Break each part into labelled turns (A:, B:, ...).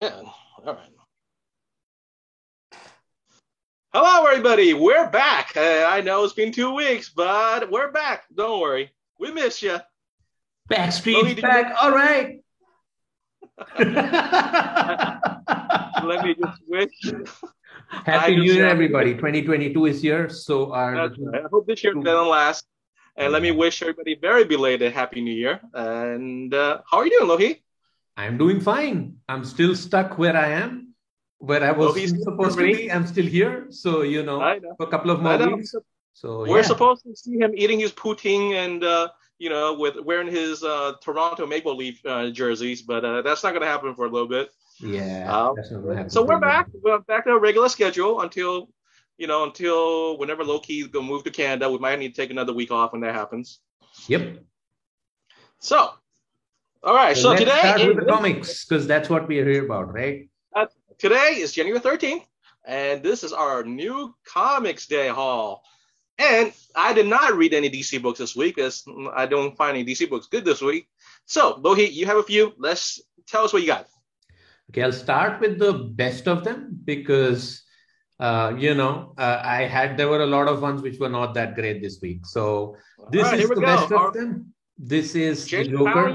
A: Yeah. All right. Hello, everybody. We're back. Uh, I know it's been two weeks, but we're back. Don't worry. We miss you.
B: Backstreet back. All right.
A: Let me just wish.
B: Happy New Year, everybody. 2022 is here. So our.
A: Right. I hope this year doesn't last. And let me wish everybody very belated Happy New Year. And uh, how are you doing, Lohi?
B: I'm doing fine. I'm still stuck where I am, where I was Lohi's supposed to be. I'm still here. So, you know, know. for a couple of more weeks. So
A: we're yeah. supposed to see him eating his poutine and uh, you know with wearing his uh, Toronto Maple Leaf uh, jerseys, but uh, that's not going to happen for a little bit.
B: Yeah.
A: Um, so we're back. We're back to our regular schedule until you know until whenever Loki go move to Canada. We might need to take another week off when that happens.
B: Yep.
A: So, all right. So,
B: so
A: today
B: start with the comics because that's what we are here about, right?
A: today is January thirteenth, and this is our new Comics Day haul. And I did not read any DC books this week because I don't find any DC books good this week. So, Lohi, you have a few. Let's tell us what you got.
B: Okay, I'll start with the best of them because uh, you know uh, I had there were a lot of ones which were not that great this week. So this right, is the go. best Our, of them. This is
A: Joker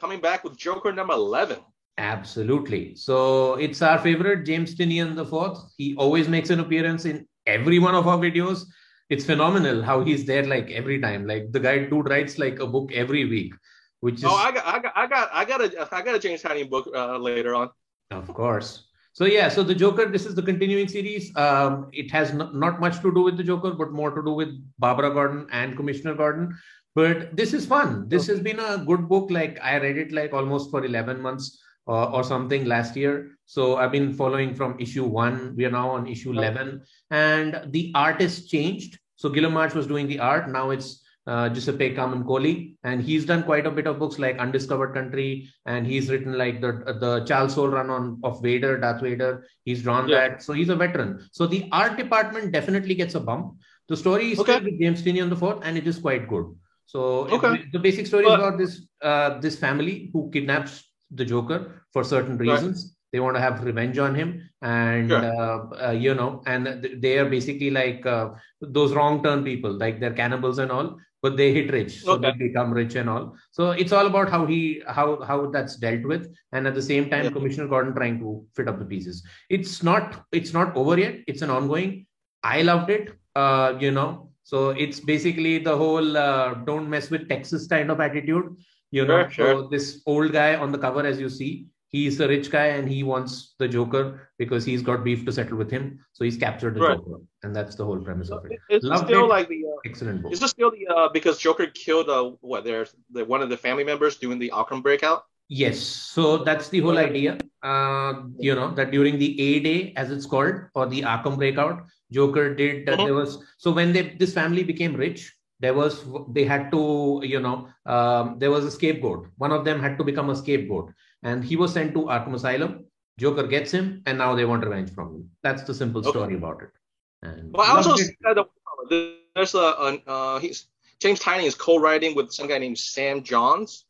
A: coming back with Joker number eleven.
B: Absolutely. So it's our favorite James Tynion the fourth. He always makes an appearance in every one of our videos it's phenomenal how he's there like every time. Like the guy dude writes like a book every week, which is.
A: Oh, I got, I got, I got, I got a, I got a James Tynion book uh, later on.
B: Of course. So yeah, so the Joker. This is the continuing series. Um, it has n- not much to do with the Joker, but more to do with Barbara Gordon and Commissioner Gordon. But this is fun. This okay. has been a good book. Like I read it like almost for eleven months uh, or something last year. So I've been following from issue one. We are now on issue 11, and the art has changed. So Guillaume March was doing the art. Now it's uh, Giuseppe Camuncoli, and he's done quite a bit of books like Undiscovered Country, and he's written like the the Charles Soule run on of Vader, Darth Vader. He's drawn yeah. that, so he's a veteran. So the art department definitely gets a bump. The story is okay. still with James on the fourth, and it is quite good. So okay. the basic story but, is about this uh, this family who kidnaps the Joker for certain reasons. Right. They want to have revenge on him, and sure. uh, uh, you know, and they are basically like uh, those wrong turn people, like they're cannibals and all, but they hit rich, so okay. they become rich and all. So it's all about how he how how that's dealt with, and at the same time, yeah. Commissioner Gordon trying to fit up the pieces. It's not it's not over yet. It's an ongoing. I loved it. Uh, you know, so it's basically the whole uh, don't mess with Texas kind of attitude you know. Sure, sure. so this old guy on the cover as you see he's a rich guy and he wants the joker because he's got beef to settle with him. So he's captured the right. joker and that's the whole premise of it.
A: It's Loved still it. like the uh,
B: excellent book.
A: is this still the uh, because joker killed uh, what there's the, one of the family members doing the Arkham breakout?
B: Yes. So that's the whole idea. Uh, you know that during the a day as it's called or the Arkham breakout joker did mm-hmm. there was so when they this family became rich there was they had to you know um, there was a scapegoat. One of them had to become a scapegoat. And he was sent to arkham asylum. Joker gets him and now they want revenge from him. That's the simple story about it. And
A: well i also said there's a, a uh, he's james tynion is co-writing with some guy named sam johns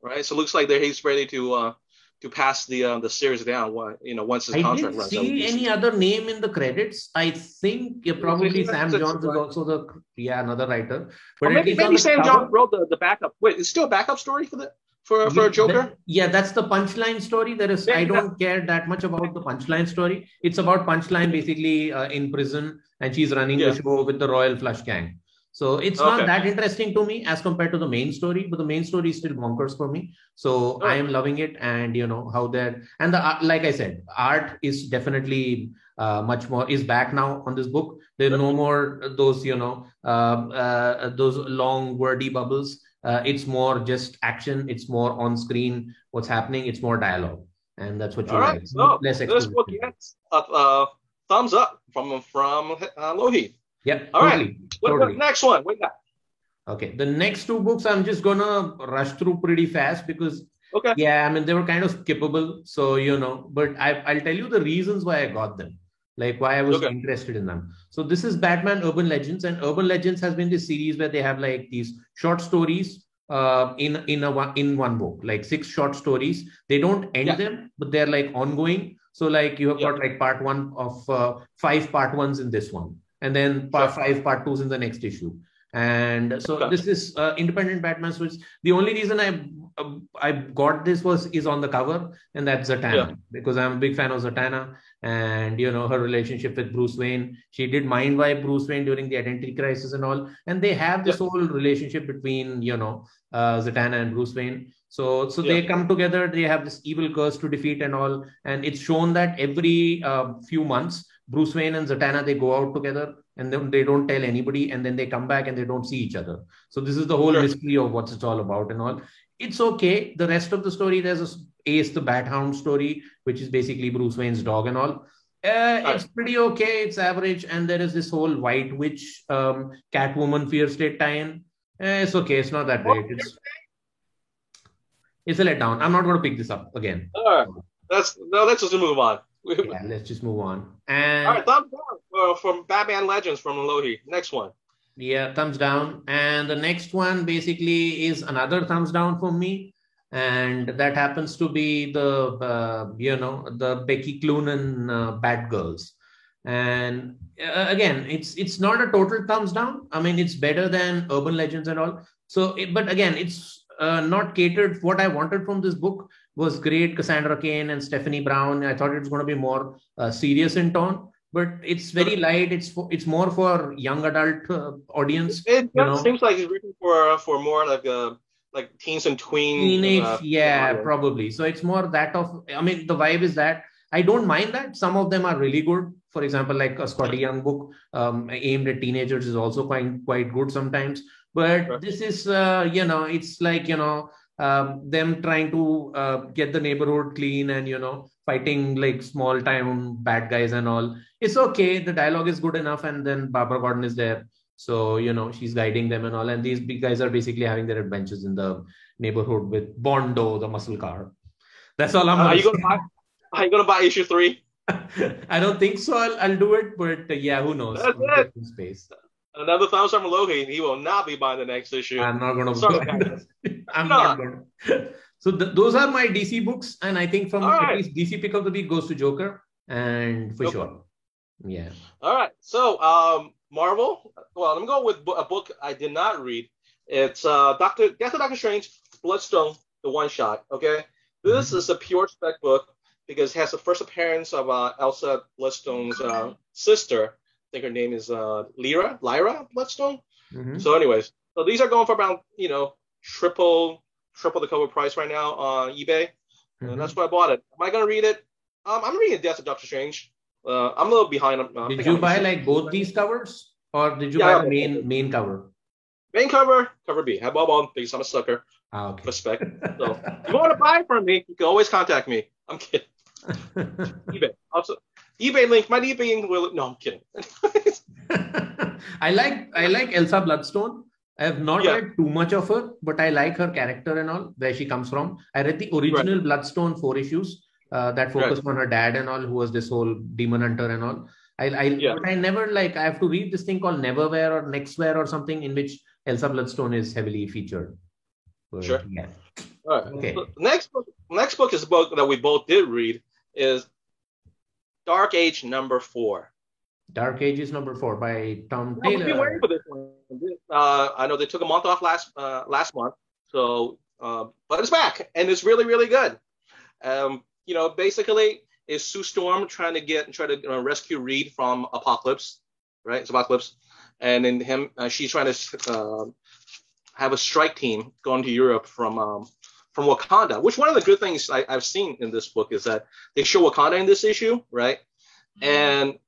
A: right? So it looks like they're he's ready to uh, to pass the uh, the series down. You know, once his I contract
B: runs out. see any other name in the credits. I think yeah, probably Sam Johns is also the yeah another writer.
A: But maybe, maybe Sam Johns wrote the, the backup. Wait, it's still a backup story for the for for Joker.
B: yeah, that's the punchline story. There is I don't care that much about the punchline story. It's about punchline basically uh, in prison, and she's running yeah. the show with the Royal Flush Gang. So it's okay. not that interesting to me as compared to the main story, but the main story is still bonkers for me. So I am loving it, and you know how that and the like I said, art is definitely uh, much more is back now on this book. There are no more those you know uh, uh, those long wordy bubbles. Uh, it's more just action. It's more on screen. What's happening? It's more dialogue, and that's what you All like. Right.
A: So Less this book gets a thumbs up from from uh,
B: Yep.
A: All totally, right. What, totally. next one? What got?
B: Okay. The next two books I'm just gonna rush through pretty fast because okay. Yeah, I mean they were kind of skippable. So you know, but I I'll tell you the reasons why I got them. Like why I was okay. interested in them. So this is Batman Urban Legends, and Urban Legends has been this series where they have like these short stories uh, in in a in one book, like six short stories. They don't end yeah. them, but they're like ongoing. So like you have yeah. got like part one of uh, five part ones in this one, and then part five part twos in the next issue. And so okay. this is uh, independent Batman switch. The only reason I uh, I got this was is on the cover, and that's Zatanna yeah. because I'm a big fan of Zatanna and you know her relationship with Bruce Wayne. She did mind wipe Bruce Wayne during the identity crisis and all, and they have this yeah. whole relationship between you know uh, Zatanna and Bruce Wayne. So so yeah. they come together. They have this evil curse to defeat and all, and it's shown that every uh, few months Bruce Wayne and Zatanna they go out together and then they don't tell anybody and then they come back and they don't see each other. So this is the whole sure. mystery of what's it's all about and all. It's okay. The rest of the story there's a Ace the Bat Hound story, which is basically Bruce Wayne's dog and all. Uh, it's pretty okay. It's average, and there is this whole White Witch, um, Catwoman, Fear State tie-in. Uh, it's okay. It's not that great. It's it's a letdown. I'm not going to pick this up again.
A: All right. That's no. Let's just move on.
B: yeah, let's just move on. And
A: all right, thumbs down uh, from Batman Legends from Lohi. Next one.
B: Yeah, thumbs down. And the next one basically is another thumbs down for me and that happens to be the uh, you know the Becky Cloonan uh, Batgirls. And uh, again, it's it's not a total thumbs down. I mean, it's better than Urban Legends and all. So, it, but again, it's uh, not catered. What I wanted from this book was great. Cassandra Cain and Stephanie Brown. I thought it was going to be more uh, serious in tone but it's very light. It's for, it's more for young adult uh, audience.
A: It you know? seems like it's written for for more like a like teens and tweens.
B: Teenage, uh, yeah, probably. So it's more that of. I mean, the vibe is that I don't mind that. Some of them are really good. For example, like a Skottie Young book um, aimed at teenagers is also quite quite good sometimes. But right. this is, uh, you know, it's like you know um, them trying to uh, get the neighborhood clean and you know fighting like small time bad guys and all. It's okay. The dialogue is good enough, and then Barbara Gordon is there so, you know, she's guiding them and all. And these big guys are basically having their adventures in the neighborhood with Bondo, the muscle car. That's all I'm.
A: Uh, are you gonna buy? Are you gonna buy issue three?
B: I don't think so. I'll, I'll do it, but uh, yeah, who knows?
A: That's it. Space. Another thumbs from Lohi. He will not be buying the next issue.
B: I'm not gonna. Sorry, I'm not gonna. So th- those are my DC books, and I think from at least DC pick of the week goes to Joker, and for sure, yeah.
A: All right. So um, Marvel. Well, I'm going with a book I did not read. It's uh, Doctor Death of Doctor Strange, Bloodstone, the one shot. Okay, this mm-hmm. is a pure spec book because it has the first appearance of uh, Elsa Bloodstone's uh, sister. I think her name is uh, Lyra, Lyra Bloodstone. Mm-hmm. So, anyways, so these are going for about you know triple triple the cover price right now on eBay, mm-hmm. and that's why I bought it. Am I gonna read it? Um, I'm reading Death of Doctor Strange. Uh, I'm a little behind.
B: Uh, did you I'm buy like both these covers, or did you yeah, buy the main main cover?
A: Main cover, cover B. Have Bob on because I'm a sucker.
B: Ah, okay.
A: Respect. So if you want to buy from me, you can always contact me. I'm kidding. eBay. Also, eBay link. My eBay link will. No, I'm kidding.
B: I like I like Elsa Bloodstone. I have not yeah. read too much of her, but I like her character and all, where she comes from. I read the original right. Bloodstone four issues uh, that focused right. on her dad and all, who was this whole demon hunter and all. I, I, yeah. but I never like I have to read this thing called Neverwhere or Nextwhere or something in which Elsa Bloodstone is heavily featured.
A: But, sure. Yeah. All right. Okay. So next book, next book is a book that we both did read is Dark Age number four.
B: Dark Ages number four by Tom Taylor. I've
A: been waiting for this one. Uh, I know they took a month off last uh, last month, so uh, but it's back and it's really really good. Um, you know, basically is Sue Storm trying to get try to uh, rescue Reed from Apocalypse, right? It's Apocalypse, and then him, uh, she's trying to uh, have a strike team going to Europe from um, from Wakanda. Which one of the good things I, have seen in this book is that they show Wakanda in this issue, right? Mm-hmm. And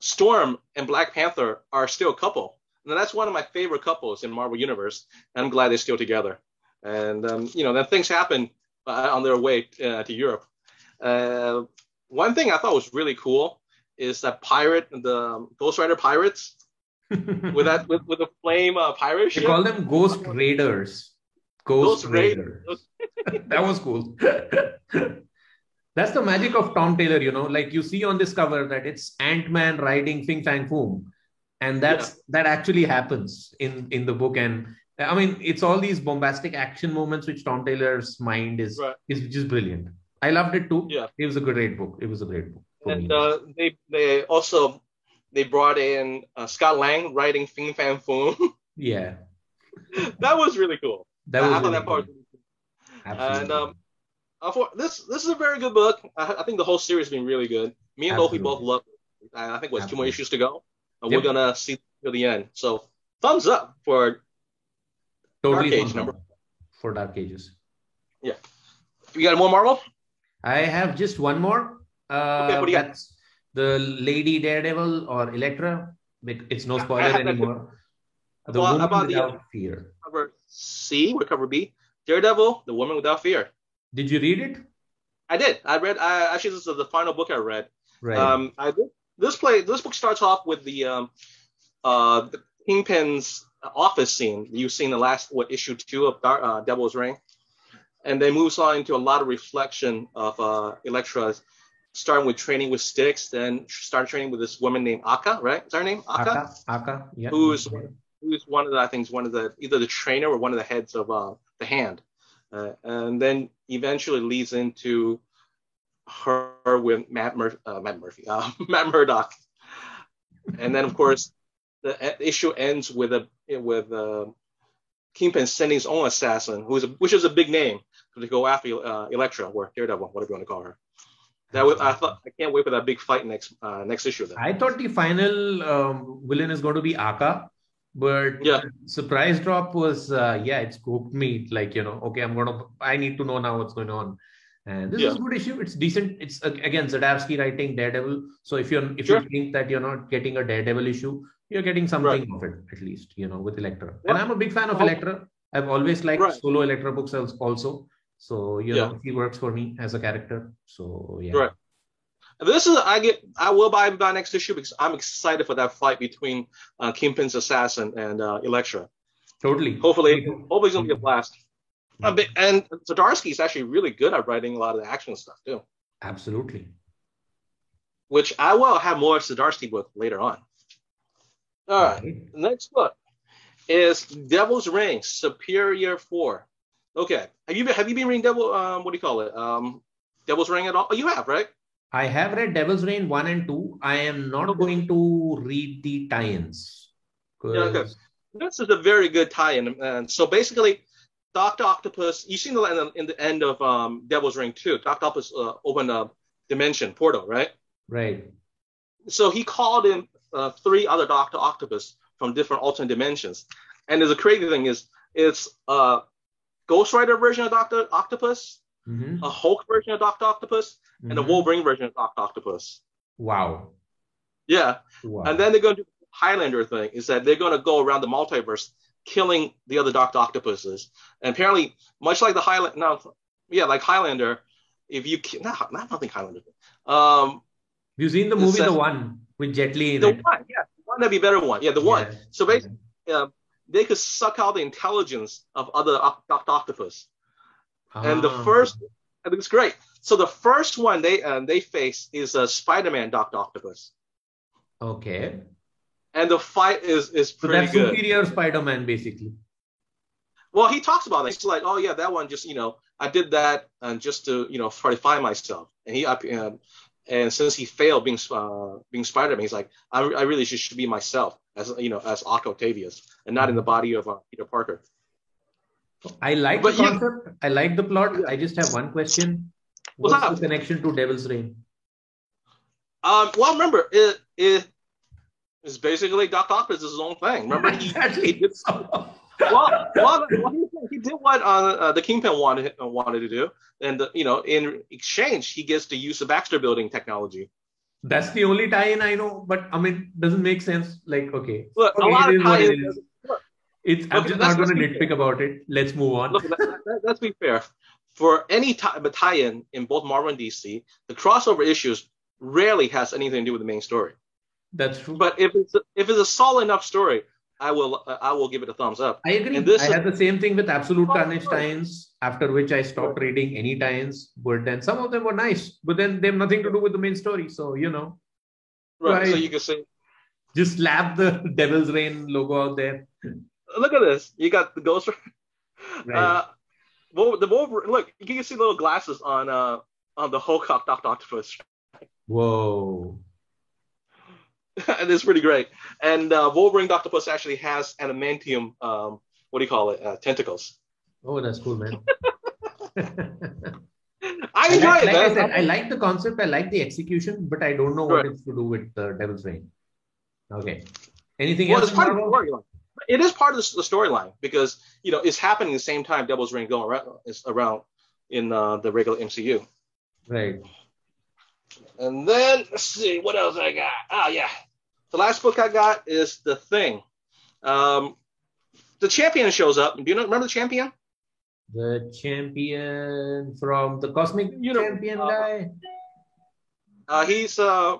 A: Storm and Black Panther are still a couple. And that's one of my favorite couples in Marvel Universe. And I'm glad they're still together. And um, you know, then things happen uh, on their way uh, to Europe. Uh, one thing I thought was really cool is that pirate, the Ghost Rider pirates, with that with, with the flame uh, pirate
B: ship. They call them Ghost Raiders. Ghost, Ghost Raider. that was cool. That's the magic of Tom Taylor, you know. Like you see on this cover that it's Ant Man riding Fin Fang Foom, and that's yeah. that actually happens in in the book, and I mean, it's all these bombastic action moments which Tom Taylor's mind is
A: Right.
B: is just brilliant. I loved it too.
A: Yeah.
B: It was a great book. It was a great book.
A: And uh, they they also they brought in uh, Scott Lang writing Fin Fang Foom.
B: yeah.
A: that was really cool.
B: That was
A: I thought that part.
B: cool.
A: was really cool.
B: Absolutely.
A: And um, uh, for this this is a very good book. I, I think the whole series has been really good. Me and Lofi both love it. I think what's two more issues to go. And
B: Yep.
A: We're gonna see till the end. So thumbs up for
B: totally
A: Dark Age number-
B: for Dark Ages.
A: Yeah, you got more Marvel?
B: I have just one more. Uh,
A: Okay, what do you got?
B: that's the Lady Daredevil or Elektra. It's no spoiler anymore. The
A: Well,
B: woman
A: about the-
B: without fear.
A: Cover C or cover B? Daredevil, The Woman Without Fear.
B: Did you read it?
A: I did. I read. I actually this is the final book I read.
B: Right.
A: Um, I did. This play. This book starts off with the um, uh, the Kingpin's office scene you've seen the last what issue two of Dar- uh, Devil's Reign, and then moves on into a lot of reflection of uh, Elektra, starting with training with sticks, then started training with this woman named Akka. Right? Is that her name? Akka.
B: Aka. Aka. Yeah.
A: Who's who's one of the I think is one of the either the trainer or one of the heads of uh, the hand, uh, and then eventually leads into her with Matt, Mur- uh, Matt Murphy, uh, Matt Murdock, and then of course the issue ends with a with uh, Kingpin sending his own assassin, who is a, which is a big name to go after uh, Elektra or Daredevil, whatever you want to call her. That was I thought I can't wait for that big fight next uh, next issue. Then.
B: I thought the final um, villain is going to be Aka, but
A: Yeah.
B: surprise drop was uh, yeah, it spooked me. Like you know, okay, I'm gonna, I need to know now what's going on. And this
A: Yeah.
B: is a good issue. It's decent. It's uh, again Zdarsky writing Daredevil. So if you're if
A: Sure.
B: you think that you're not getting a Daredevil issue, you're getting something of it at least. You know, with Elektra. And I'm a big fan of
A: well-
B: Elektra. I've always liked
A: Right.
B: solo Elektra books also. So you
A: Yeah.
B: know, he works for me as a character. So yeah.
A: Right. This is I get I will buy buy next issue because I'm excited for that fight between uh, Kingpin's assassin and uh, Elektra.
B: Totally.
A: Hopefully, hopefully it's gonna be a blast. Uh, and Zdarsky is actually really good at writing a lot of the action stuff too,
B: Absolutely.
A: which I will have more Zdarsky book later on. All right, next book is Devil's Reign Superior Four. Okay, have you been have you been reading Devil? Um, what do you call it? Um, Devil's Reign at all? Oh, you have, right?
B: I have read Devil's Reign 1 and 2. I am not
A: Okay.
B: going to read the tie-ins.
A: Yeah, okay. This is a very good tie-in. And so basically, Doctor Octopus. You've seen the in the, end of um, Devil's Reign 2, Doctor Octopus uh, opened a dimension portal, right?
B: Right.
A: So he called in uh, three other Doctor Octopus from different alternate dimensions. And a crazy thing is it's a Ghost Rider version of Doctor Octopus,
B: Mhm.
A: a Hulk version of Doctor Octopus, and a
B: Mhm.
A: Wolverine version of Doctor Octopus.
B: Wow.
A: Yeah.
B: wow.
A: And then they're going to do the Highlander thing is that they're going to go around the multiverse killing the other Doctor Octopuses. And apparently, much like the Highlander, no, yeah, like Highlander, if you not, not nothing Highlander, um,
B: Have you seen the movie The One with Jet Li
A: the
B: it?
A: one, yeah, the one that'd be a better one, yeah, the one.
B: Yeah.
A: So basically, um, they could suck out the intelligence of other Doctor Octopus. And the
B: Ah.
A: first, I think it's great. So the first one they uh, they face is a Spider-Man Doctor Octopus,
B: Okay.
A: and the fight is is
B: So
A: pretty
B: that's
A: good.
B: superior Spider-Man, basically.
A: Well, he talks about it. He's like, oh yeah, that one just you know, I did that and just to you know try to find myself. And he up and, and since he failed being uh, being Spider-Man, he's like, I, I really should, should be myself as you know as Otto Octavius and not in the body of uh, Peter Parker.
B: I like
A: But
B: the concept. I like the plot.
A: Yeah.
B: I just have one question.
A: What's
B: What's the connection to Devil's Reign?
A: Um, well, remember it it is basically Octopus is his own thing. Remember he, he did well, well, well he, did what uh, uh, the Kingpin wanted uh, wanted to do, and uh, you know in exchange he gets to use the Baxter Building technology.
B: That's the only tie-in I know, but I mean, doesn't make sense. Like, okay,
A: Look, a lot of tie-ins
B: is.
A: doesn't work.
B: It's. I'm
A: Okay,
B: just not going to nitpick about it. Let's move on.
A: Look, let, let, let's be fair. For any tie, tie-in in both Marvel and DC, the crossover issues rarely has anything to do with the main story.
B: That's true.
A: But if it's if it's a solid enough story, I will uh, I will give it a thumbs up.
B: I agree.
A: And this
B: I
A: Oh,
B: had the same thing with Absolute
A: Of
B: Carnage tie-ins, after which I stopped reading any tie-ins. But then some of them were nice, but then they have nothing to do with the main story. So, you know,
A: Right. So
B: Right.
A: you can say
B: just slap the Devil's Reign logo out there.
A: Look at this. You got the Ghost Rider. Uh, the Wolverine. Look, you can see little glasses on uh on the Hulk Doctor Octopus.
B: Whoa.
A: and it's pretty great. And uh, Wolverine Octopus actually has adamantium. Um, what do you call it? Uh, tentacles.
B: Oh, that's cool, man.
A: I enjoy
B: like,
A: it,
B: like. I said, I like the concept, I like the execution, but I don't know what
A: Right.
B: it's to do with the Devil's Reign. Okay. Anything
A: well,
B: else?
A: it's part of the storyline. It is part of the, the storyline because you know it's happening the same time Devil's Reign going around, is around in uh, the regular MCU.
B: Right.
A: And then let's see what else I got. Oh yeah, the last book I got is the Thing. Um, the champion shows up. Do you know, remember the champion?
B: The champion from the Cosmic
A: You know,
B: Champion
A: uh,
B: guy.
A: Uh, he's uh,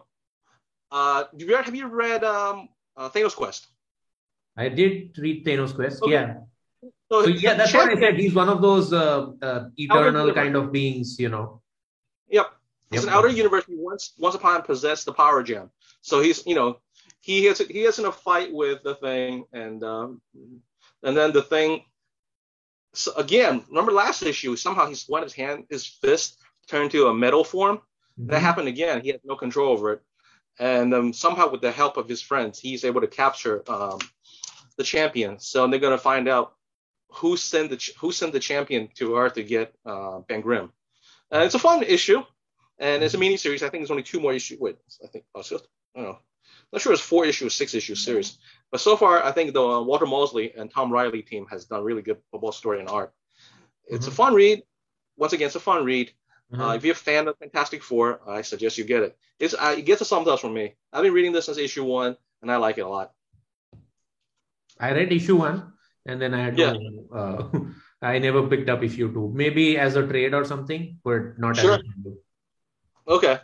A: uh, have you, read um, uh, Thanos Quest?
B: I did read Thanos Quest.
A: Okay.
B: Yeah. So yeah, that's what I said. He's one of those uh, uh, eternal kind of beings, you know.
A: Yep. He's
B: Yep.
A: an outer universe. He once once upon possessed the power gem. So he's you know he is he is in a fight with the thing and um, and then the thing. So again, remember last issue? Somehow he's one his hand his fist turned to a metal form. That
B: Mhm.
A: happened again. He had no control over it, and um, somehow with the help of his friends, he's able to capture um, the champion. So they're gonna find out who sent the ch- who sent the champion to Earth to get uh, Ben Grimm. Uh, it's a fun issue, and it's a mini series. I think there's only two more issues. Wait, I think oh, just, I don't know. Not sure it's four issues, six issue series. But so far, I think the uh, Walter Mosley and Tom Reilly team has done really good football story and art. It's a
B: Mhm.
A: fun read. Once again, it's a fun read.
B: Mhm.
A: Uh, if you're a fan of Fantastic Four, I suggest you get it. It's uh, it gets a thumbs up from me. I've been reading this since issue one, and I like it a lot.
B: I read issue one, and then I had
A: Yeah.
B: to. Uh, I never picked up issue two. Maybe as a trade or something, but not
A: Sure.
B: as a Kindle.
A: Okay.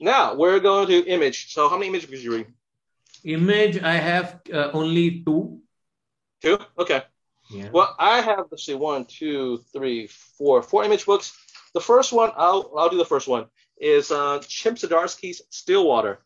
A: Now we're going to Image. So how many Image books did you read?
B: Image. I have uh, only two.
A: Two. Okay.
B: Yeah.
A: Well, I have let's see, one, two, three, four, four image books. The first one, I'll I'll do the first one. Is uh, Chip Zdarsky's Stillwater.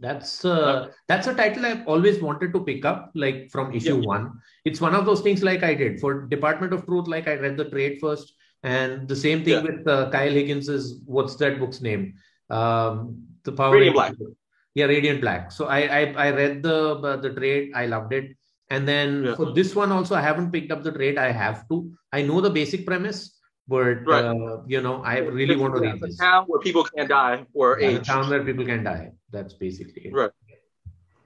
B: That's uh, that's a title I've always wanted to pick up, like from issue
A: Yeah.
B: one. It's one of those things like I did for Department of Truth. Like I read the trade first, and the same thing
A: Yeah.
B: with uh, Kyle Higgins's what's that book's name? Um, the Power
A: Radiant
B: book. Yeah, Radiant Black. So I I, I read the uh, the trade. I loved it. And then
A: Yeah.
B: for this one also, I haven't picked up the trade. I have to. I know the basic premise, but
A: Right.
B: uh, you know, I really want to read
A: a
B: this.
A: town where people can't die or
B: Yeah, a
A: age.
B: town where people can die. That's basically it.
A: Right.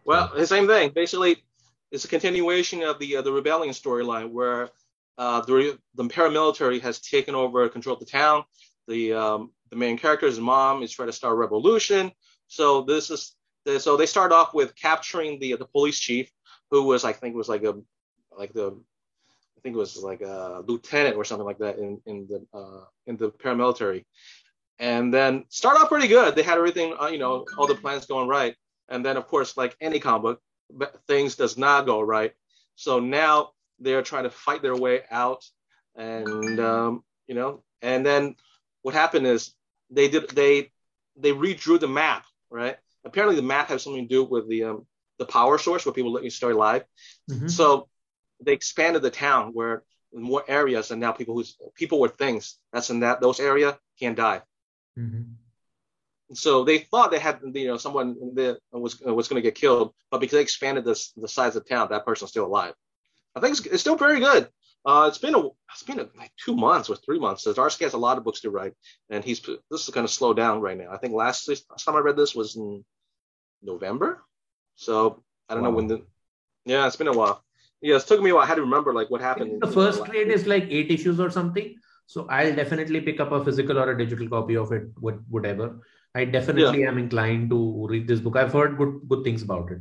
A: Well, the same thing. Basically, it's a continuation of the uh, the rebellion storyline where uh, the the paramilitary has taken over control of the town. The um, the main character's mom is trying to start a revolution. So this is so they start off with capturing the the police chief, who was I think was like a like the think it was like a lieutenant or something like that in in the uh, in the paramilitary, and then start off pretty good. They had everything uh, you know all the plans going right, and then of course like any comic book, things does not go right. So now they're trying to fight their way out, and um, you know, and then what happened is they did they they redrew the map, right? Apparently the map has something to do with the um, the power source where people let you stay alive.
B: Mhm.
A: So they expanded the town where more areas and now people who's people with things that's in that those area can die.
B: Mhm.
A: So they thought they had you know someone that was was going to get killed, but because they expanded this the size of the town, that person's still alive. I think it's, it's still very good. Uh, it's been a it's been a, like two months or three months. Zdarsky has a lot of books to write, and he's this is going to slow down right now. I think last last time I read this was in November, so I don't know when the yeah it's been a while. Yeah, it took me a while. I had to remember like what happened.
B: The
A: in-
B: first trade is like eight issues or something. So I'll definitely pick up a physical or a digital copy of it, what- whatever. I definitely am inclined to read this book. I've heard good good things about it.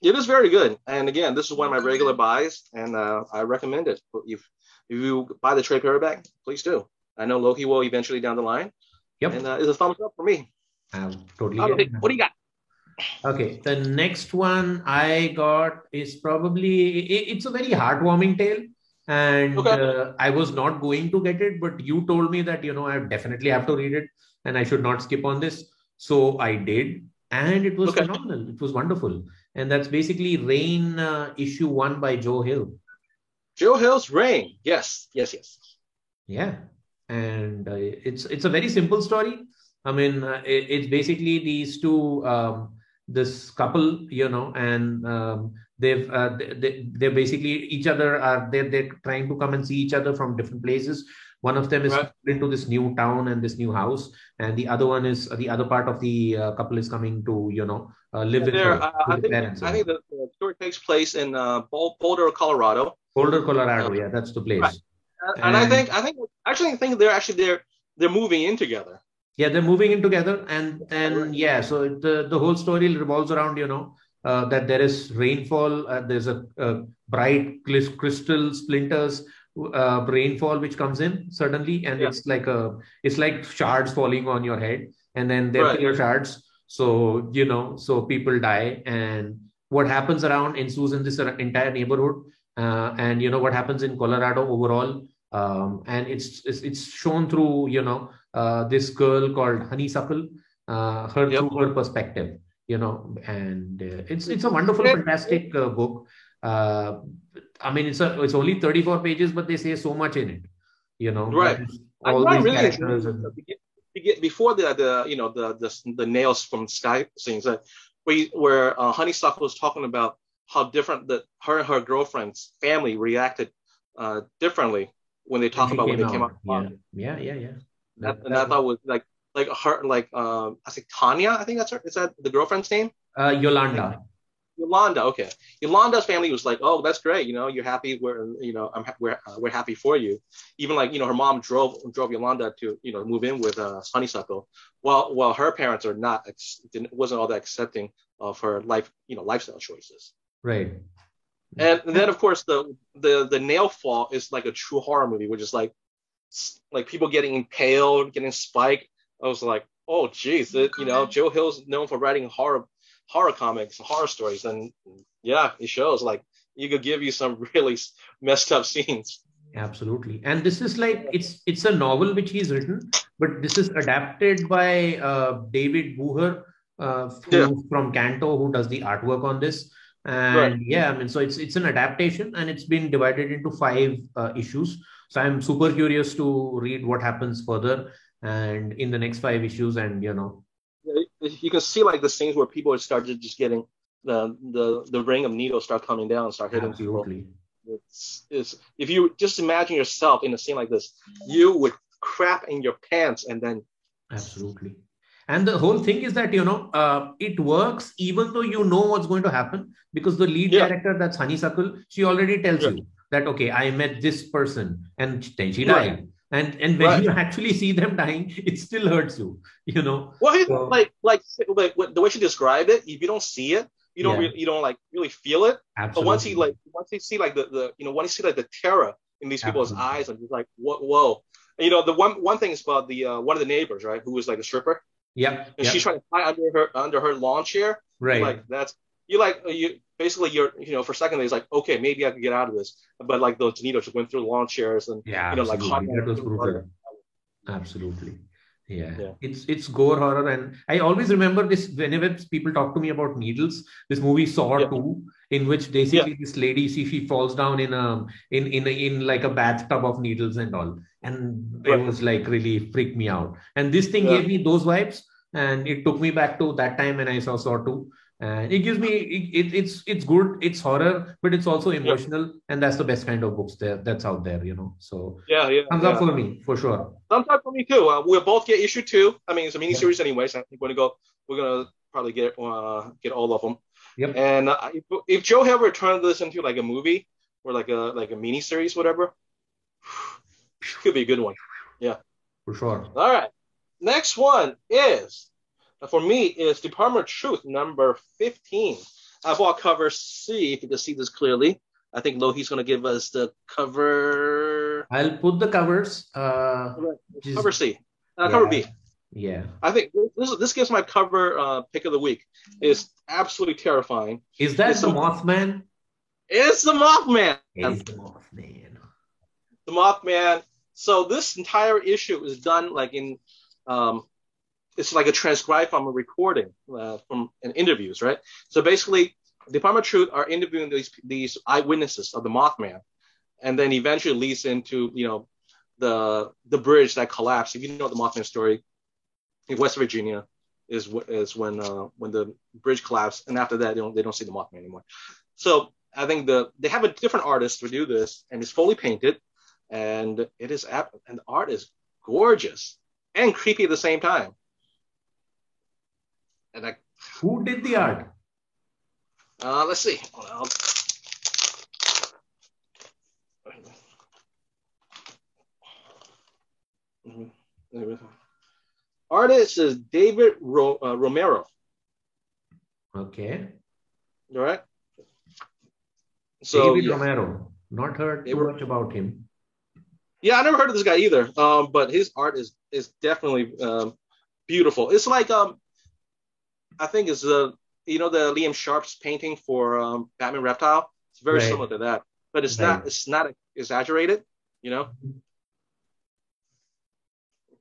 A: It is very good. And again, this is one of my regular buys, and uh, I recommend it. If if you buy the trade paperback, please do. I know Loki will eventually down the line,
B: Yep,
A: and uh, it's a thumbs up for me.
B: I'm totally.
A: Okay, what do you got?
B: Okay, the next one I got is probably i- it's a very heartwarming tale, and
A: Okay.
B: uh, I was not going to get it, but you told me that you know I definitely have to read it, and I should not skip on this, so I did, and it was
A: Okay.
B: phenomenal. It was wonderful. and that's basically Rain uh, issue one by Joe Hill.
A: Joe Hill's Rain, Yes, yes, yes.
B: Yeah, and uh, it's it's a very simple story. I mean, uh, it, it's basically these two, um, this couple, you know, and um, they've uh, they, they're basically each other are they're, they're trying to come and see each other from different places one of them is right. into this new town and this new house and the other one is the other part of the uh, couple is coming to you know uh, live with her,
A: uh, I, think, I think the, the, story takes place in uh, Boulder, Colorado.
B: Boulder, Colorado. Uh, yeah, that's the place. Right.
A: And, and, I think I think actually I think they're actually they're they're moving in together.
B: Yeah, they're moving in together, and and yeah, so the the whole story revolves around you know uh, that there is rainfall, uh, there's a, a, bright crystal splinters uh, rainfall which comes in suddenly, and yeah. it's like a it's like shards falling on your head, and then they're right. shards. So you know, so people die, and what happens around ensues in this entire neighborhood, uh, and you know what happens in Colorado overall. Um, and it's, it's, it's shown through you know uh, this girl called Honeysuckle, uh, her yep. through her perspective you know, and uh, it's it's a wonderful, fantastic uh, book. Uh, I mean, it's a it's only 34 pages, but they say so much in it. You know,
A: right? All these really characters and... before the the you know the the, the nails from Sky scenes that we where uh, Honeysuckle was talking about how different that her and her girlfriend's family reacted uh, differently when they talk about when they came out.
B: Yeah, yeah, yeah. yeah.
A: That, and that, I thought was like like her like um I think Tanya, I think that's her. Is that the girlfriend's name?
B: Uh, Yolanda.
A: Yolanda, okay. Yolanda's family was like, "Oh, that's great. You know, you're happy. We're, you know, I'm, we're, uh, we're happy for you." Even like, you know, her mom drove drove Yolanda to, you know, move in with uh, Honeysuckle. While while her parents are not, wasn't all that accepting of her life, you know, lifestyle choices.
B: Right.
A: And, and then of course the the the nail fall is like a true horror movie, which is like like people getting impaled, getting spiked, I was like, oh, geez, it, you know, Joe Hill's known for writing horror horror comics, horror stories, and yeah, it shows. Like, he could give you some really messed up scenes.
B: Absolutely, and this is like it's it's a novel which he's written, but this is adapted by uh, David Booher uh, who, yeah. from Canto, who does the artwork on this. And right. yeah, I mean, so it's it's an adaptation, and it's been divided into five uh, issues. So I'm super curious to read what happens further and in the next five issues and you know
A: you can see like the scenes where people started just getting the the the ring of needles start coming down and start hitting
B: Absolutely.
A: people it's, it's if you just imagine yourself in a scene like this you would crap in your pants and then
B: Absolutely. And the whole thing is that, you know, uh, it works even though you know what's going to happen because the lead yeah. character, that's Honeysuckle, she already tells yeah. you that, okay, I met this person and then she died. Right and and when right. you actually see them dying it still hurts you you know
A: well so, like like like the way she described it if you don't see it you don't yeah. really, you don't like really feel it Absolutely. but once you like once you see like the, the you know once you see like the terror in these people's Absolutely. eyes and you're like what whoa and, you know the one one thing is about the uh, one of the neighbors right who was like a stripper
B: yep
A: and
B: yep.
A: she's trying to hide under her under her lawn chair
B: right
A: like that's you like uh, you basically you're you know for a second it's like okay maybe I can get out of this but like those needles just went through lawn chairs and
B: yeah
A: you know like
B: that was brutal. absolutely yeah. yeah. it's it's gore horror and I always remember this whenever people talk to me about needles this movie Saw yeah. 2 in which basically yeah. this lady see she falls down in a in in a, in like a bathtub of needles and all. And it was like really freaked me out. And this thing gave me those vibes. And it took me back to that time when I saw Saw 2 and it gives me it, it's it's good. It's horror but it's also emotional. Yeah. and that's the best kind of books there that's out there you know. So
A: yeah yeah
B: thumbs
A: yeah.
B: up for me for sure.
A: Thumbs up for me too. Uh, we'll both get issue two. I mean it's a mini series yeah. anyway so i think we're gonna go we're gonna probably get uh get all of them
B: yep
A: and uh, if, if joe ever turned this into like a movie or like a like a mini series whatever could be a good one yeah
B: for sure
A: all right next one is for me is Department of Truth number 15. I bought cover C, if you can see this clearly. I think Lohi's going to give us the cover.
B: I'll put the covers. Uh.
A: Cover C. Uh, yeah. Cover B.
B: Yeah.
A: I think this this gives my cover uh, pick of the week. It's absolutely terrifying.
B: Is that it's the Mothman?
A: It's the Mothman.
B: It's the Mothman.
A: The Mothman. So this entire issue is done like in um, it's like a transcribe from a recording uh, from an interviews, right? So basically, the Department of Truth are interviewing these these eyewitnesses of the Mothman, and then eventually leads into you know the the bridge that collapsed. If you know the Mothman story, in West Virginia is is when uh, when the bridge collapsed, and after that they don't they don't see the Mothman anymore. So I think the they have a different artist to do this, and it's fully painted, and it is and the art is gorgeous and creepy at the same time. And I,
B: who did the art?
A: Uh, let's see. Well, mm-hmm. Artist is David Ro- uh, Romero.
B: Okay.
A: All right.
B: So David yeah. Romero. Not heard too much about him.
A: Yeah, I never heard of this guy either. Um, but his art is is definitely um, beautiful. It's like um, I think it's the you know the Liam Sharp's painting for um, Batman Reptile. It's very right. similar to that, but it's right. not it's not exaggerated. You know.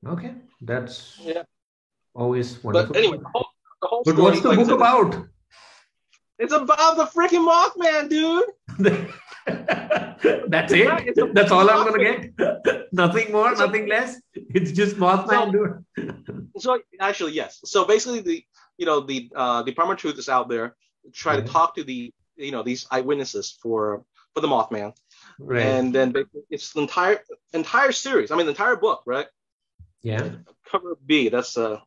B: Okay, that's
A: yeah.
B: always wonderful.
A: But anyway, the whole, the whole
B: but what's the like book about?
A: It's about the freaking Mothman, dude.
B: That's it. That's all I'm gonna get. nothing more, so, nothing less. It's just Mothman, so,
A: dude. so actually, yes. So basically, the you know the uh, Department of Truth is out there try to talk to the you know these eyewitnesses for for the Mothman, right? And then it's the entire entire series. I mean, the entire book, right?
B: Yeah.
A: Cover B. That's uh.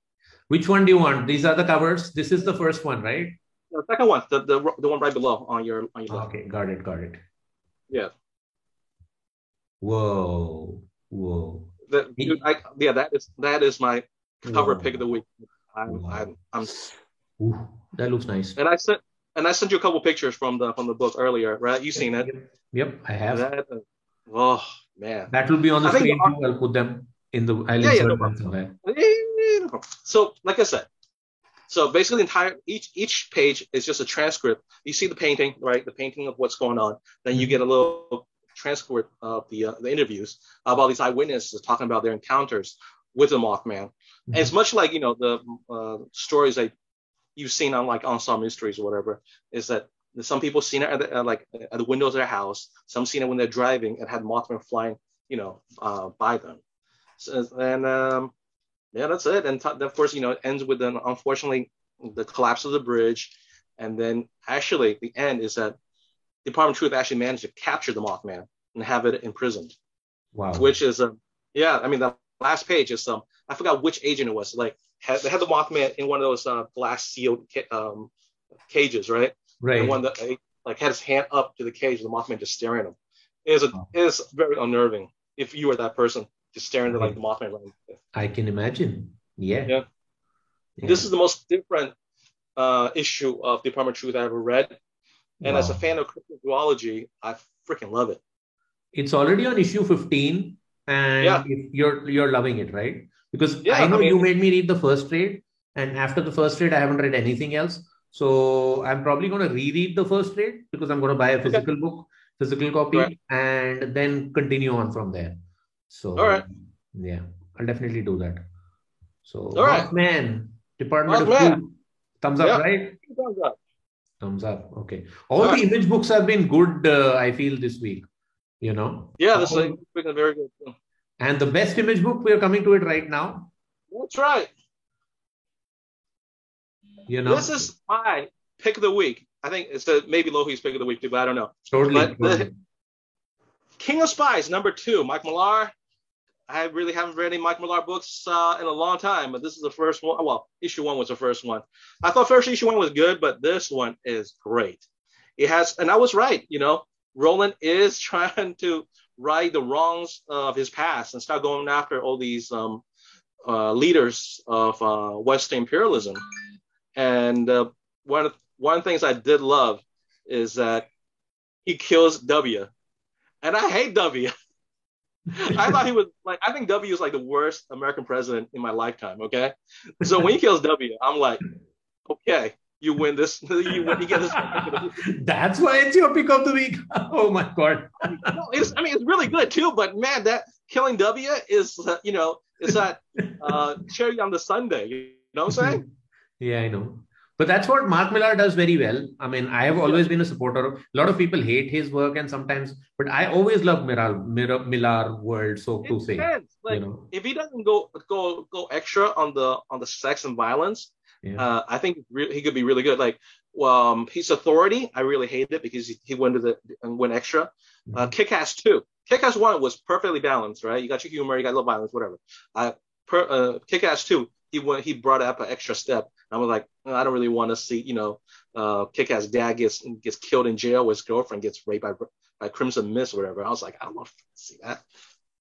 B: Which one do you want? These are the covers. This is the first one, right?
A: The second one, the, the, the one right below on your on your
B: left. Okay, got it, got it.
A: Yeah.
B: Whoa, whoa.
A: That, dude, I, yeah, that is that is my cover whoa. pick of the week. I'm, I'm, I'm
B: Ooh, that looks nice.
A: And I sent and I sent you a couple pictures from the from the book earlier, right? You seen it?
B: Yep, I have.
A: That, oh man,
B: that will be on the I screen too. I'll put them in the. I'll yeah, yeah,
A: no problem. So, like I said, so basically, entire each each page is just a transcript. You see the painting, right? The painting of what's going on. Then you get a little transcript of the uh, the interviews about these eyewitnesses talking about their encounters with the Mothman. Mm-hmm. And it's much like you know the uh, stories that you've seen on like Unsolved Mysteries or whatever. Is that some people seen it at the, uh, like at the windows of their house. Some seen it when they're driving and had Mothman flying, you know, uh, by them. And um, yeah, that's it. And t- of course, you know, it ends with an unfortunately the collapse of the bridge, and then actually the end is that Department of Truth actually managed to capture the Mothman and have it imprisoned.
B: Wow.
A: Which is a um, yeah, I mean the last page is some um, I forgot which agent it was. Like had, they had the Mothman in one of those uh, glass sealed um, cages, right?
B: Right.
A: And one that like had his hand up to the cage, the Mothman just staring at him. It is a, it is very unnerving if you were that person just staring at like the Mothman.
B: I can imagine. Yeah.
A: yeah. yeah. This is the most different uh, issue of Department of Truth I ever read. And wow. as a fan of cryptozoology, I freaking love it.
B: It's already on issue 15 and yeah. you're you're loving it, right? Because yeah, I know I mean, you made me read the first trade, and after the first trade, I haven't read anything else. So I'm probably going to reread the first trade because I'm going to buy a physical okay. book, physical copy, right. and then continue on from there. So,
A: all right.
B: Yeah, I'll definitely do that. So,
A: all right.
B: man, Department of Food. Thumbs up, right? Thumbs up. Thumbs up. Okay. All, all the right. image books have been good, uh, I feel, this week. You know?
A: Yeah, this has been a very good.
B: And the best image book, we are coming to it right now.
A: That's right.
B: You know?
A: This is my pick of the week. I think it's the, maybe Lohi's pick of the week too, but I don't know.
B: Totally.
A: But the, King of Spies, number two, Mike Millar. I really haven't read any Mike Millar books uh, in a long time, but this is the first one. Well, issue one was the first one. I thought first issue one was good, but this one is great. It has, and I was right. You know, Roland is trying to right the wrongs of his past and start going after all these um, uh, leaders of uh, Western imperialism. And uh, one of one of the things I did love is that he kills W, and I hate W. I thought he was like I think W is like the worst American president in my lifetime. Okay, so when he kills W, I'm like, okay, you win this. You win. You get this.
B: That's why it's your pick of the week. Oh my god.
A: no, it's, I mean, it's really good too. But man, that killing W is uh, you know is that uh, cherry on the Sunday. You know what I'm saying?
B: yeah, I know. But that's what Mark Millar does very well. I mean, I have always been a supporter. Of. A lot of people hate his work, and sometimes, but I always love Millar, Millar, Millar world. So to say,
A: like, you know, if he doesn't go go go extra on the on the sex and violence, yeah. uh, I think he could be really good. Like, um, his authority, I really hate it because he, he went to the and went extra. Mm-hmm. Uh, Kick-Ass two, Kick-Ass one was perfectly balanced, right? You got your humor, you got a little violence, whatever. Uh, per, uh, Kick-Ass two, he went he brought up an extra step. I was like, I don't really want to see, you know, uh, Kick-Ass dad gets gets killed in jail, his girlfriend gets raped by by Crimson Mist, or whatever. I was like, I don't want to see that.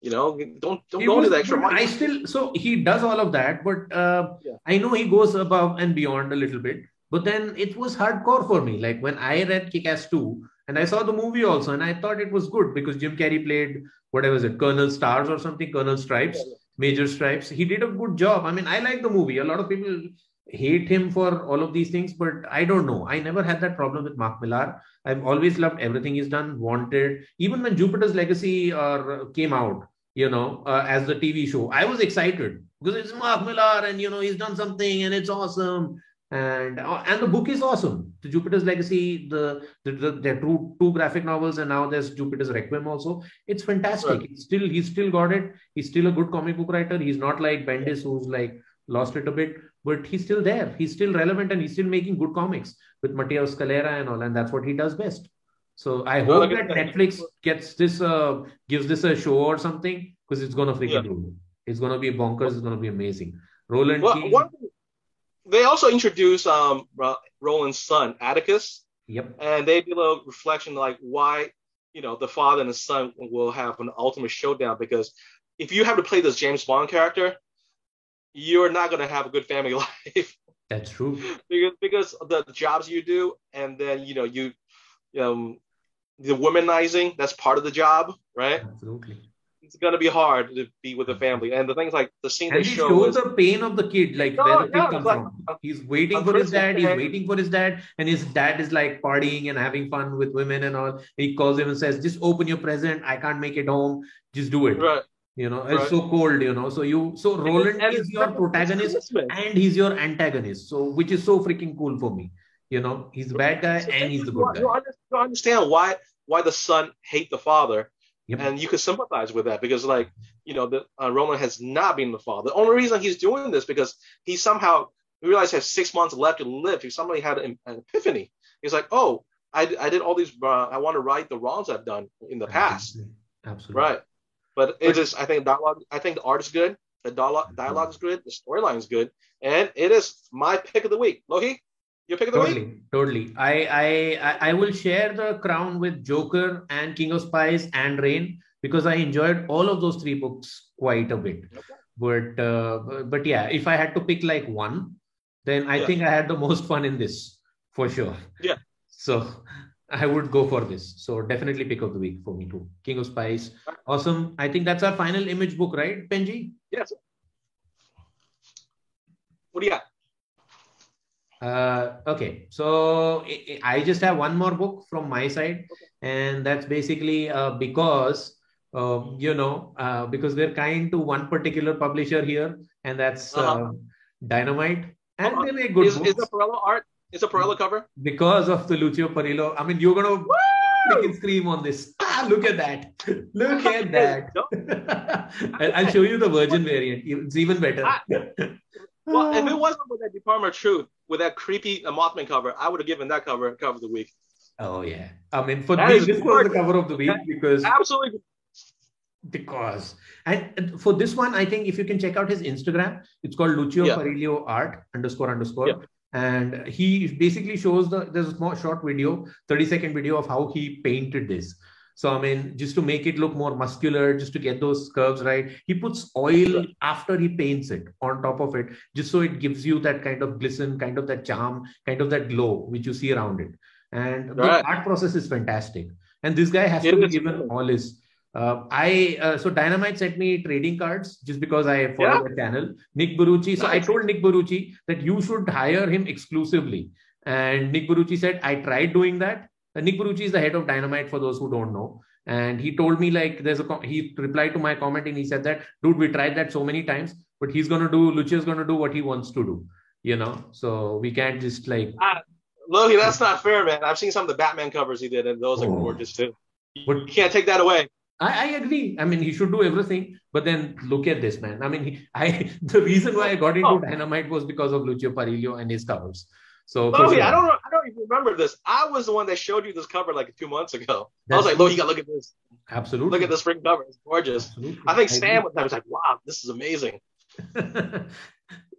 A: You know, don't don't go to the extra
B: I still so he does all of that, but uh, yeah. I know he goes above and beyond a little bit. But then it was hardcore for me. Like when I read Kick-Ass 2 and I saw the movie also, and I thought it was good because Jim Carrey played whatever was it, Colonel Stars or something, Colonel Stripes. Yeah, yeah. Major Stripes. He did a good job. I mean, I like the movie. A lot of people hate him for all of these things, but I don't know. I never had that problem with Mark Millar. I've always loved everything he's done, wanted. Even when Jupiter's Legacy or uh, came out, you know, uh, as the TV show, I was excited because it's Mark Millar and you know he's done something and it's awesome and uh, and the book is awesome. The Jupiter's Legacy, the, the, the there are two two graphic novels, and now there's Jupiter's Requiem also. It's fantastic. Right. He's still he's still got it. He's still a good comic book writer. He's not like Bendis, who's like lost it a bit, but he's still there. He's still relevant, and he's still making good comics with Matteo Scalera and all, and that's what he does best. So I hope that Netflix gets this, uh, gives this a show or something because it's gonna freaking yeah. It's gonna be bonkers. It's gonna be amazing. Roland.
A: Well, one, they also introduced um, Roland's son, Atticus.
B: Yep.
A: And they did a reflection like why, you know, the father and the son will have an ultimate showdown because if you have to play this James Bond character, you're not going to have a good family life.
B: That's true.
A: because because the jobs you do, and then you know you, um, the womanizing that's part of the job, right?
B: Absolutely
A: it's gonna be hard to be with the family. And the things like the scene
B: and
A: they
B: show shows is, the pain of the kid, like no, where the kid comes like, from. He's waiting for his dad. He's waiting for his dad, and his dad is like partying and having fun with women and all. He calls him and says, "Just open your present. I can't make it home. Just do it."
A: Right.
B: You know, it's so cold. You know, so you so Roland and is your protagonist and he's your antagonist. So which is so freaking cool for me. You know, he's the bad guy and he's the good guy.
A: You understand why why the son hate the father Yep. And you could sympathize with that because, like, you know, the, uh, Roland has not been the father. The only reason he's doing this because he somehow realized he has six months left to live. He suddenly had an, an epiphany. He's like, oh, I, I did all these. Uh, I want to right the wrongs I've done in the past.
B: Absolutely. Absolutely.
A: Right. But it is. I think dialogue. I think the art is good. The dialogue, dialogue is good. The storyline is good, and it is my pick of the week. Loki, your pick of the
B: totally,
A: week?
B: Totally. I, I I will share the crown with Joker and King of Spies and Rain because I enjoyed all of those three books quite a bit. Okay. But uh, but yeah, if I had to pick like one, then I yeah. think I had the most fun in this for sure.
A: Yeah.
B: So I would go for this. So definitely pick of the week for me too. King of Spies. Awesome. I think that's our final image book, right, Benji?
A: Yes. What do you got?
B: Uh, okay, so I just have one more book from my side, okay. and that's basically uh, because uh, you know uh, because we're kind to one particular publisher here, and that's uh-huh. Um, Dynamite, and they make good
A: is, books. Is the Parrillo art? Is the Parrillo cover?
B: Because of the Lucio Parrillo. I mean, you're gonna freaking scream on this. Ah, look at that! Look at that! I'll show you the Virgin variant. It's even better.
A: Well, if it wasn't for that Department of Truth with that creepy Mothman cover, I would have given that cover cover of the week.
B: Oh yeah, I mean for that me, this was the cover of the week because
A: absolutely
B: because and for this one, I think if you can check out his Instagram, it's called Lucio yeah. Parrillo Art underscore underscore. Yeah. And he basically shows the there's a small short video, 30 second video of how he painted this. So I mean, just to make it look more muscular, just to get those curves right, he puts oil after he paints it on top of it, just so it gives you that kind of glisten, kind of that charm, kind of that glow which you see around it. And right. the art process is fantastic. And this guy has it to be given all his. Uh, I uh, so Dynamite sent me trading cards just because I follow yeah. the channel. Nick Barrucci. So nice. I told Nick Barrucci that you should hire him exclusively. And Nick Barrucci said, I tried doing that Nick Barrucci is the head of Dynamite for those who don't know. And he told me like there's a he replied to my comment and he said that dude we tried that so many times, but he's gonna do Lucio's gonna do what he wants to do. you know. So we can't just like.
A: Uh, Lohi, that's not fair, man. I've seen some of the Batman covers he did, and those are oh. gorgeous too. But you can't take that away.
B: I, I, agree. I mean, he should do everything. But then look at this, man. I mean, he, I the reason why I got into oh. Dynamite was because of Lucio Parrillo and his covers. So
A: Lohi, I don't know. I don't even remember this. I was the one that showed you this cover like two months ago. I was like, Lohi, you got to look at this.
B: Absolutely.
A: Look at the spring cover. It's gorgeous. Absolutely. I think Sam I was like, wow, this is amazing.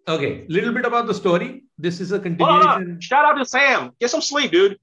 B: okay, little bit about the story. This is a continuation.
A: Shout out to Sam. Get some sleep, dude.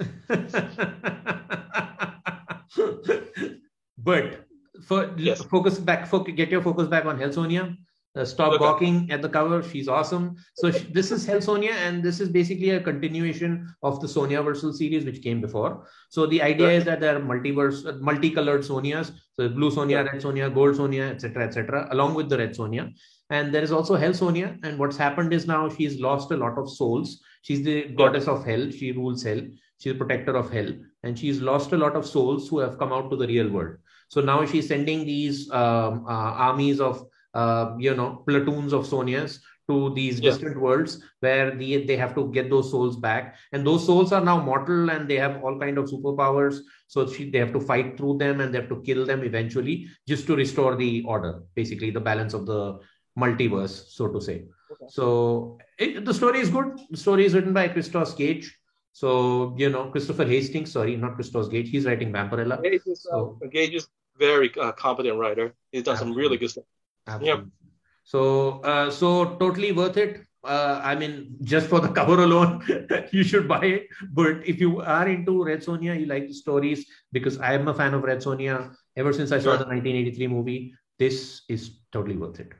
B: but for yes. focus back, focus, get your focus back on Hell Sonja. Uh, stop okay. gawking at the cover. She's awesome. So she, this is Hell Sonja, and this is basically a continuation of the Sonjaversal series, which came before. So the idea is that there are multiverse, uh, multicolored Sonjas. So blue Sonja, red Sonja, gold Sonja, etc., etc., along with the red Sonja. And there is also Hell Sonja. And what's happened is now she's lost a lot of souls. She's the goddess of hell. She rules hell. She's a protector of hell. And she's lost a lot of souls who have come out to the real world. So now she's sending these um, uh, armies of, uh, you know, platoons of Sonjas to these yeah. distant worlds where they, they have to get those souls back and those souls are now mortal and they have all kind of superpowers so she, they have to fight through them and they have to kill them eventually just to restore the order basically the balance of the multiverse, so to say. Okay. So it, the story is good. The story is written by Christos Gage. So you know Christopher Hastings, sorry, not Christos Gage. He's writing Vampirella.
A: Gage is, uh, Gage is very uh, competent writer. He's done absolutely. some really good stuff.
B: Absolutely. Yeah. So uh, so totally worth it. Uh, I mean, just for the cover alone, you should buy it. But if you are into Red Sonja, you like the stories, because I am a fan of Red Sonja ever since I saw the 1983 movie. This is totally worth it.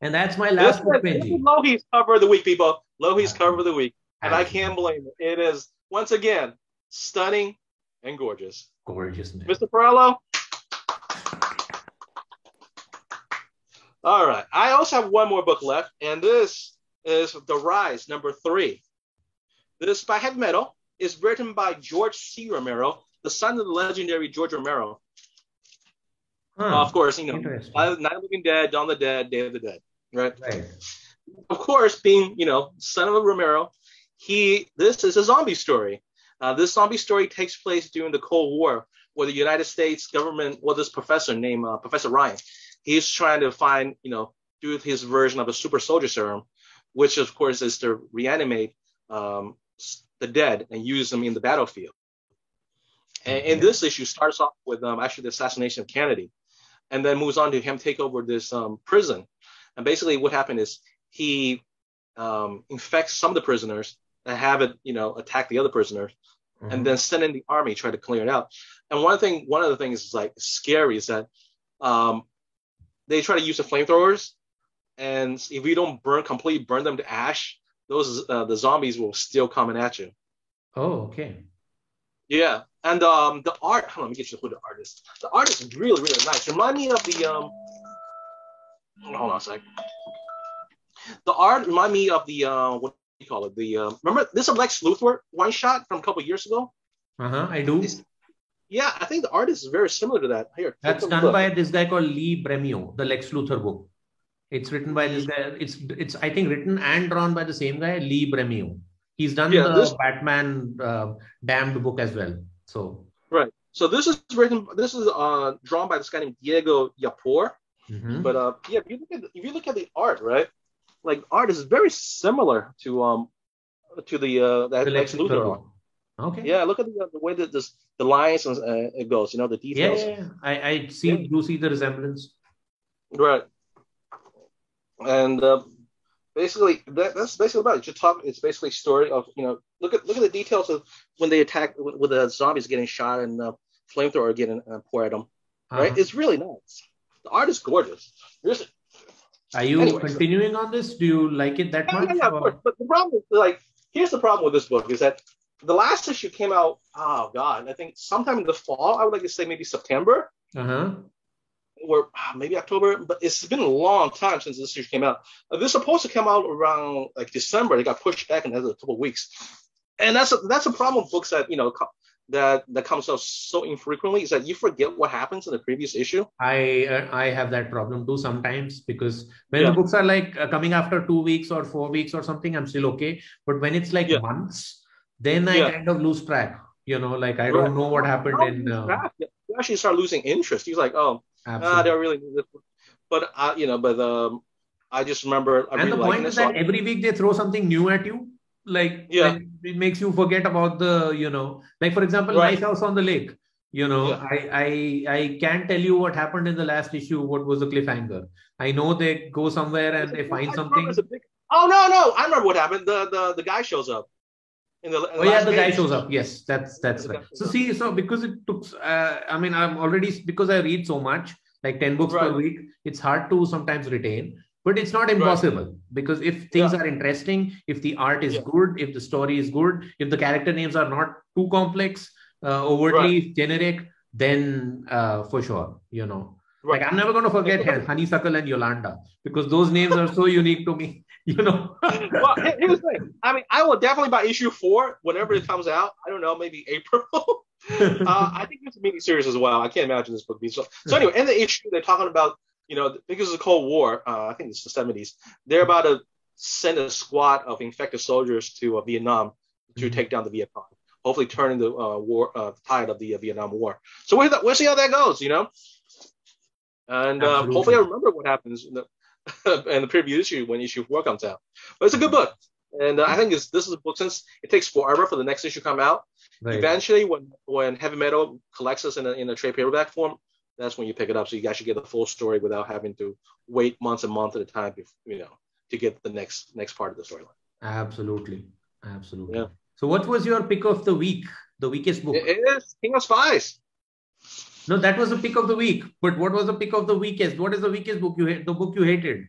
B: And that's my last
A: book, Benji. Lohi's cover of the week, people. Lohi's cover of the week. And I can't blame it. It is, once again, stunning and gorgeous.
B: Gorgeous, man.
A: Mr. Parrillo? All right. I also have one more book left, and this is The Rise, number three. This by Heavy Metal is written by George C. Romero, the son of the legendary George Romero. Huh. Uh, of course, you know, Night of the Living Dead, Dawn of the Dead, Day of the Dead right? Right. Of course, being you know son of a Romero, he this is a zombie story. Uh, this zombie story takes place during the Cold War, where the United States government, well, this professor named uh, Professor Ryan, he's trying to find, you know, do his version of a super soldier serum, which of course is to reanimate um, the dead and use them in the battlefield. And, and this issue starts off with um, actually the assassination of Kennedy, and then moves on to him take over this um, prison and basically, what happened is he um, infects some of the prisoners and have it, you know, attack the other prisoners, mm-hmm. and then send in the army try to clear it out. And one thing, one of the things is like scary is that um, they try to use the flamethrowers, and if you don't burn completely burn them to ash, those uh, the zombies will still coming at you.
B: Oh, okay.
A: Yeah, and um, the art. Hold on, let me get you who the artist. The art is really, really nice. Remind me of the um, hold on a sec. The art remind me of the uh, what you call it? The uh, remember this is Lex Luthor one shot from a couple years ago.
B: Uh huh. I do.
A: It's, yeah, I think the artist is very similar to that. Here,
B: that's done by this guy called Lee Bermejo, the Lex Luthor book. It's written by this guy. It's it's I think written and drawn by the same guy, Lee Bermejo. He's done yeah, the this, Batman uh, Damned book as well. So
A: right. So this is written. This is uh, drawn by this guy named Diego Yapor. Mm-hmm. But uh, yeah, if you look at the, if you look at the art, right, like art is very similar to um to the uh that Lex Luthor. Okay. Yeah, look at the, the way that this the lines and uh, it goes. You know the details.
B: Yeah, yeah, yeah. I I see yeah. do see the resemblance.
A: Right. And uh, basically that, that's basically about it. Just talk. It's basically story of you know look at look at the details of when they attack with, with the zombies getting shot and uh, flamethrower getting uh, poured at them. Right. Uh-huh. It's really nice. The art is gorgeous.
B: Are you anyway, continuing so. on this? Do you like it that much?
A: Yeah, yeah, of course. But the problem is, like, here's the problem with this book is that the last issue came out, oh God, I think sometime in the fall. I would like to say maybe September. Uh-huh. Or ah, maybe October, but it's been a long time since this issue came out. Uh, this is supposed to come out around like December. They got pushed back and has a couple weeks, and that's a, that's a problem with books that you know that that comes out so infrequently is that you forget what happens in the previous issue.
B: I uh, I have that problem too sometimes because when yeah. the books are like uh, coming after two weeks or four weeks or something, I'm still okay. But when it's like yeah. months, then I yeah. kind of lose track. You know, like I right. don't know what happened in. Uh...
A: You actually start losing interest. He's like, oh, ah, they really this. But uh, you know, but um, I just remember.
B: I and the point is that every week they throw something new at you like yeah it makes you forget about the you know like for example right. nice house on the lake you know yeah. I, I i can't tell you what happened in the last issue what was the cliffhanger i know they go somewhere and they find something
A: big... oh no no i remember what happened the the, the guy shows up
B: in the, in the oh yeah the page. guy shows up yes that's that's right so see so because it took uh, i mean i'm already because i read so much like 10 books right. per week it's hard to sometimes retain but it's not impossible right. because if things yeah. are interesting if the art is yeah. good if the story is good if the character names are not too complex uh, overtly right. generic then uh, for sure you know right. like i'm never going to forget honeysuckle and yolanda because those names are so unique to me you know
A: well here's the thing i mean i will definitely buy issue four whenever it comes out i don't know maybe april uh, i think it's a mini series as well i can't imagine this book being so so anyway in the issue they're talking about you know, because of the Cold War, uh, I think it's the 70s, they're about to send a squad of infected soldiers to uh, Vietnam to mm-hmm. take down the Viet Cong, hopefully turning the uh, war uh, tide of the uh, Vietnam War. So we'll, we'll see how that goes, you know. And uh, hopefully I remember what happens in the, in the preview issue when issue four comes out. But it's a good book. And I think this is a book since it takes forever for the next issue to come out. Right. Eventually, when when heavy metal collects us in a, in a trade paperback form, that's when you pick it up. So you actually get the full story without having to wait months and months at a time, you know, to get the next next part of the storyline.
B: Absolutely, absolutely. Yeah. So, what was your pick of the week? The weakest book?
A: It is King of Spies.
B: No, that was the pick of the week. But what was the pick of the weakest? What is the weakest book you hate? The book you hated?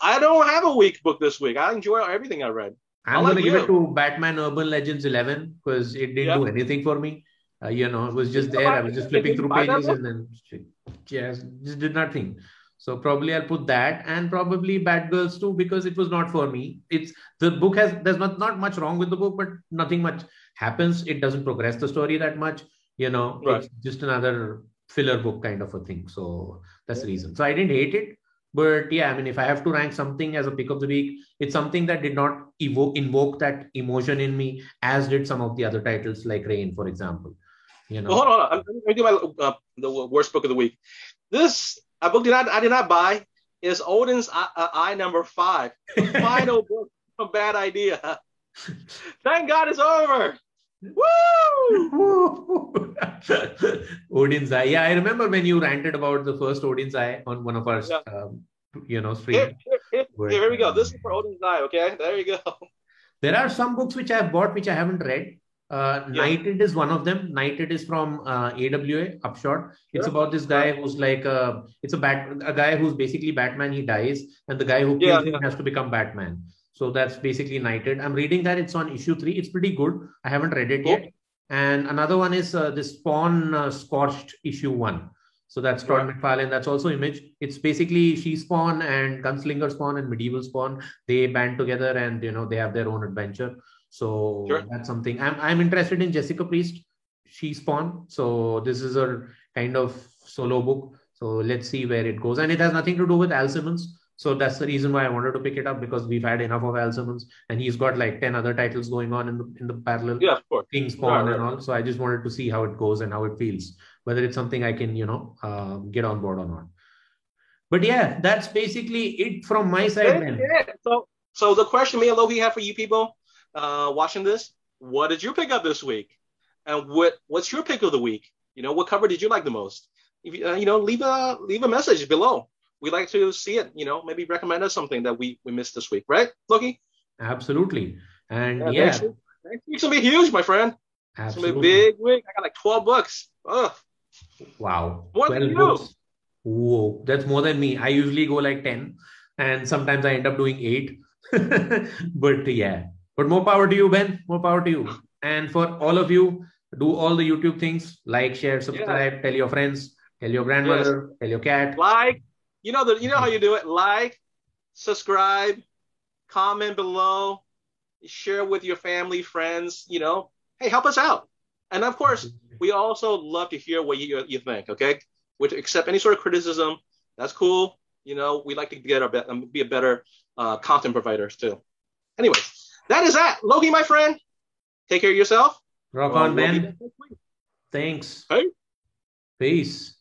A: I don't have a weak book this week. I enjoy everything I read.
B: I'm going to give it to Batman Urban Legends 11 because it didn't do anything for me. Uh, you know, it was just there. I was just flipping through pages and then just, just did nothing. So probably I'll put that and probably Batgirls too because it was not for me. It's the book has there's not not much wrong with the book, but nothing much happens. It doesn't progress the story that much. You know, right. it's just another filler book kind of a thing. So that's the reason. So I didn't hate it, but yeah, I mean, if I have to rank something as a pick of the week, it's something that did not evoke invoke that emotion in me as did some of the other titles like Rain, for example. You know.
A: Well, hold on, I'm going to do my uh, the worst book of the week. This a book did not I did not buy is Odin's Eye, uh, Eye number five, the final book. A bad idea. Thank God it's over. Woo!
B: Odin's Eye. Yeah, I remember when you ranted about the first Odin's Eye on one of our, yeah. um, you know, streams.
A: Here, here, here, here, we go. This is for Odin's Eye. Okay, there you go.
B: There are some books which I've bought which I haven't read. Uh, yeah. Knighted is one of them. Knighted is from uh, AWA, Upshot. It's yeah. about this guy who's like a, uh, it's a bat, a guy who's basically Batman. He dies, and the guy who kills yeah, him has to become Batman. So that's basically Knighted. I'm reading that. It's on issue three. It's pretty good. I haven't read it yet. And another one is uh, this Spawn uh, Scorched issue one. So that's Todd right. McFarlane. That's also Image. It's basically She Spawn and Gunslinger Spawn and Medieval Spawn. They band together and you know they have their own adventure. So sure. that's something I'm I'm interested in Jessica Priest. She Spawn. So this is a kind of solo book. So let's see where it goes. And it has nothing to do with Al Simmons. So that's the reason why I wanted to pick it up because we've had enough of Al Simmons and he's got like 10 other titles going on in the in the parallel
A: yeah, of course.
B: King Spawn right, and all. So I just wanted to see how it goes and how it feels, whether it's something I can, you know, uh, get on board or not. But yeah, that's basically it from my side.
A: Yeah. So so the question me and Loki have for you people uh, watching this, what did you pick up this week? And what what's your pick of the week? You know, what cover did you like the most? If you, uh, you know, leave a leave a message below. We'd like to see it. You know, maybe recommend us something that we we missed this week, right, Loki?
B: Absolutely. And yeah, yeah. Next,
A: next week's gonna be huge, my friend. Absolutely. It's gonna be big week. I got like 12 books. Ugh.
B: Wow.
A: More than you. Books.
B: Whoa, that's more than me. I usually go like 10, and sometimes I end up doing eight. but yeah, but more power to you, Ben. More power to you. And for all of you, do all the YouTube things like, share, subscribe, yeah. tell your friends, tell your grandmother, yes. tell your cat.
A: Like, you know the, you know how you do it. Like, subscribe, comment below, share with your family, friends. You know, hey, help us out. And of course, we also love to hear what you you think. Okay, we accept any sort of criticism. That's cool. You know, we like to get our be, be a better uh, content providers too. Anyways that is that. Loki, my friend, take care of yourself.
B: Rock on, man. Thanks.
A: Hey.
B: Peace.